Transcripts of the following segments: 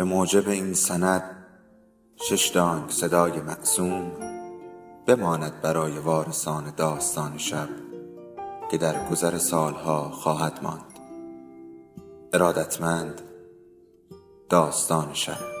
به موجب این سند شش دانگ صدای معصوم بماند برای وارثان داستان شب که در گذر سالها خواهد ماند. ارادتمند داستان شب.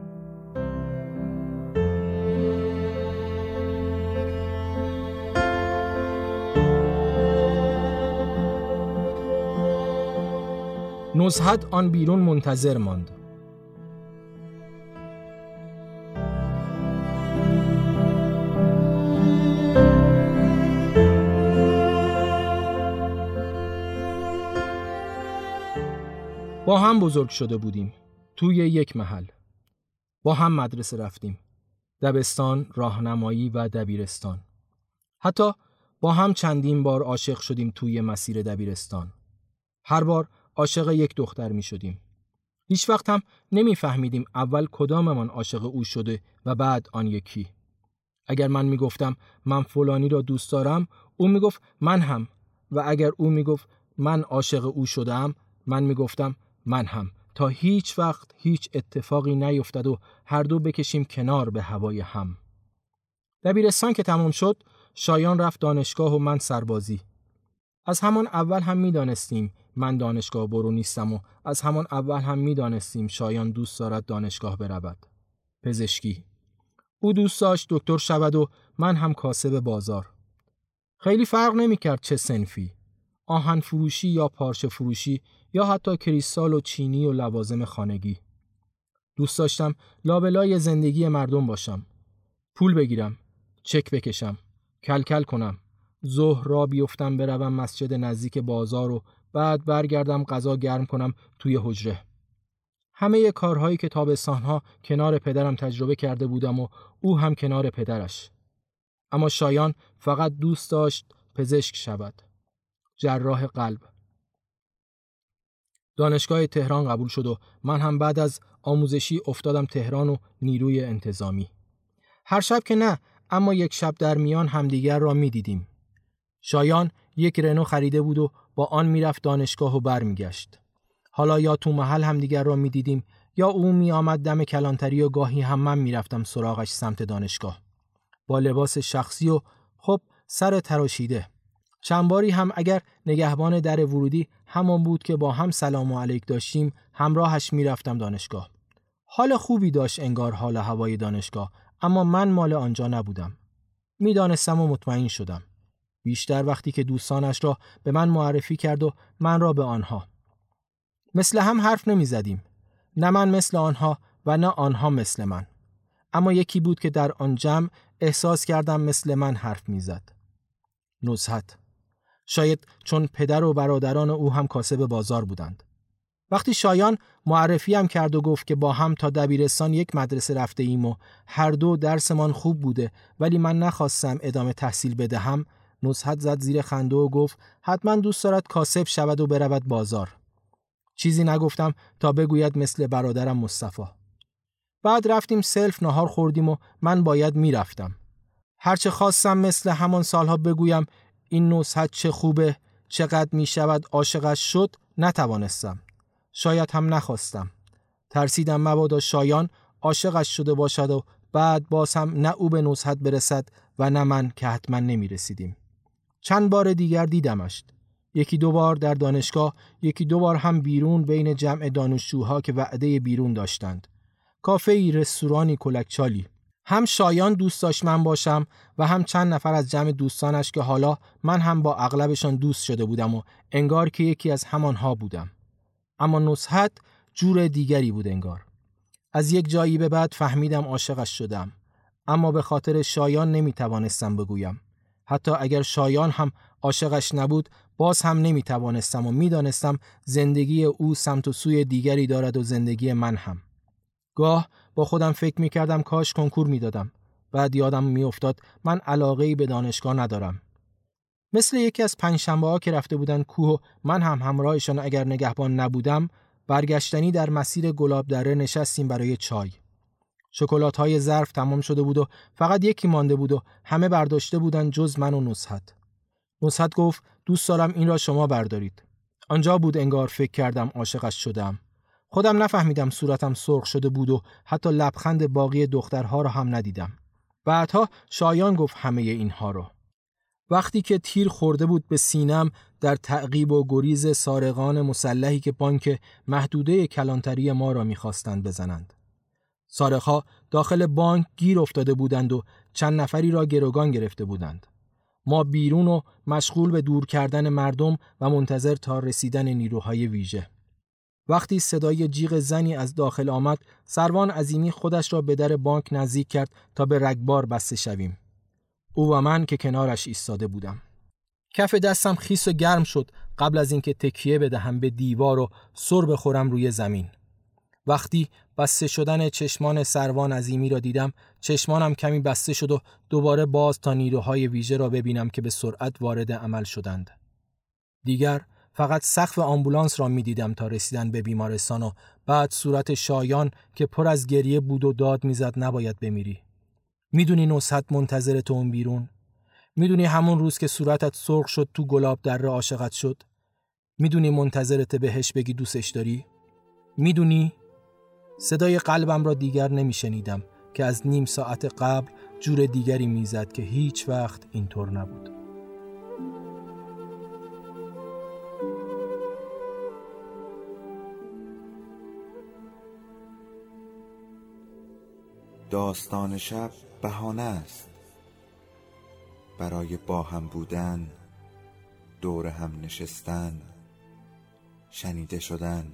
نزهت آن بیرون منتظر ماند. با هم بزرگ شده بودیم. توی یک محل. با هم مدرسه رفتیم. دبستان، راهنمایی و دبیرستان. حتی با هم چندین بار عاشق شدیم توی مسیر دبیرستان. هر بار عاشق یک دختر می شدیم. هیچ وقت هم نمیفهمیدیم اول کداممان عاشق او شده و بعد آن یکی. اگر من می گفتم من فلانی را دوست دارم او می گفت من هم و اگر او می گفت من عاشق او شدم من می گفتم من هم تا هیچ وقت هیچ اتفاقی نیفتد و هر دو بکشیم کنار به هوای هم. دبیرستان که تمام شد شایان رفت دانشگاه و من سربازی. از همان اول هم می‌دانستیم من دانشگاه برو نیستم و از همان اول هم می‌دانستیم شایان دوست دارد دانشگاه برود. پزشکی. او دوست داشت دکتر شود و من هم کاسب بازار. خیلی فرق نمی کرد چه سنفی. آهن فروشی یا پارچه فروشی یا حتی کریستال و چینی و لوازم خانگی. دوست داشتم لابلای زندگی مردم باشم. پول بگیرم. چک بکشم. کلکل کنم. ظهر را بیفتم بروم مسجد نزدیک بازار و بعد برگردم غذا گرم کنم توی حجره. همه کارهایی که تابستانها کنار پدرم تجربه کرده بودم و او هم کنار پدرش. اما شایان فقط دوست داشت پزشک شود. جراح قلب. دانشگاه تهران قبول شد و من هم بعد از آموزشی افتادم تهران و نیروی انتظامی. هر شب که نه اما یک شب در میان همدیگر را می دیدیم. شایان یک رنو خریده بود و با آن می‌رفت دانشگاه و برمیگشت. حالا یا تو محل همدیگر را می‌دیدیم یا او می آمد دم کلانتری و گاهی هم من می‌رفتم سراغش سمت دانشگاه. با لباس شخصی و خب سر تراشیده. چند باری هم اگر نگهبان در ورودی همان بود که با هم سلام و علیک داشتیم همراهش می‌رفتم دانشگاه. حال خوبی داشت انگار حال هوای دانشگاه اما من مال آنجا نبودم. می‌دانستم و مطمئن شدم. بیشتر وقتی که دوستانش را به من معرفی کرد و من را به آنها. مثل هم حرف نمی زدیم. نه من مثل آنها و نه آنها مثل من. اما یکی بود که در آن جمع احساس کردم مثل من حرف می‌زد. نزهت شاید چون پدر و برادران او هم کاسب بازار بودند. وقتی شایان معرفی هم کرد و گفت که با هم تا دبیرستان یک مدرسه رفته ایم و هر دو درسمان خوب بوده ولی من نخواستم ادامه تحصیل بدهم نزهت زد زیر خنده و گفت حتما دوست دارد کاسب شود و برود بازار. چیزی نگفتم تا بگوید مثل برادرم مصطفی. بعد رفتیم سلف نهار خوردیم و من باید می‌رفتم. هرچه خواستم مثل همان سالها بگویم این نزهت چه خوبه چقدر می شود عاشقش شد نتوانستم. شاید هم نخواستم. ترسیدم مبادا شایان عاشقش شده باشد و بعد باز هم نه او به نزهت برسد و نه من که حتما نمی رسیدیم. چند بار دیگر دیدمش. یکی دو بار در دانشگاه، یکی دو بار هم بیرون بین جمع دانشجوها که وعده بیرون داشتند. کافه ای، رستورانی، کلکچالی. هم شایان دوست داشت من باشم و هم چند نفر از جمع دوستانش که حالا من هم با اغلبشان دوست شده بودم و انگار که یکی از همانها بودم. اما نصحت جور دیگری بود انگار. از یک جایی به بعد فهمیدم عاشقش شدم. اما به خاطر شایان نمی توانستم بگویم. حتی اگر شایان هم عاشقش نبود باز هم نمی توانستم و می‌دانستم زندگی او سمت و سوی دیگری دارد و زندگی من هم. گاه با خودم فکر می کردم کاش کنکور می دادم. بعد یادم می افتاد من علاقه به دانشگاه ندارم. مثل یکی از پنجشنبه ها که رفته بودن کوه و من هم همراهشان اگر نگهبان نبودم برگشتنی در مسیر گلاب دره نشستیم برای چای. شکلات های ظرف تمام شده بود و فقط یکی مانده بود و همه برداشته بودن جز من و نصحت. نصحت گفت دوست دارم این را شما بردارید. آنجا بود انگار فکر کردم عاشقش شدم. خودم نفهمیدم صورتم سرخ شده بود و حتی لبخند باقی دخترها را هم ندیدم. بعدها شایان گفت همه اینها رو. وقتی که تیر خورده بود به سینم در تعقیب و گریز سارقان مسلحی که بانک محدوده کلانتری ما را می‌خواستند بزنند. سارقها داخل بانک گیر افتاده بودند و چند نفری را گروگان گرفته بودند. ما بیرون و مشغول به دور کردن مردم و منتظر تا رسیدن نیروهای ویژه. وقتی صدای جیغ زنی از داخل آمد، سروان عظیمی خودش را به در بانک نزدیک کرد تا به رگبار بسته شویم. او و من که کنارش ایستاده بودم. کف دستم خیس و گرم شد قبل از اینکه تکیه بدهم به دیوار و سر بخورم روی زمین. وقتی بسته شدن چشمان سروان عظیمی را دیدم چشمانم کمی بسته شد و دوباره باز تا نیروهای ویژه را ببینم که به سرعت وارد عمل شدند. دیگر فقط سقف آمبولانس را می دیدم تا رسیدن به بیمارستان و بعد صورت شایان که پر از گریه بود و داد می‌زد نباید بمیری. می‌دونی نصحت منتظر تو اون بیرون؟ می‌دونی همون روز که صورتت سرخ شد تو گلاب در عاشقت شد؟ می‌دونی منتظرت بهش بگی دوستش داری؟ می‌دونی؟ صدای قلبم را دیگر نمیشنیدم که از نیم ساعت قبل جور دیگری می‌زد که هیچ وقت اینطور نبود. داستان شب بهانه است برای با هم بودن دور هم نشستن شنیده شدن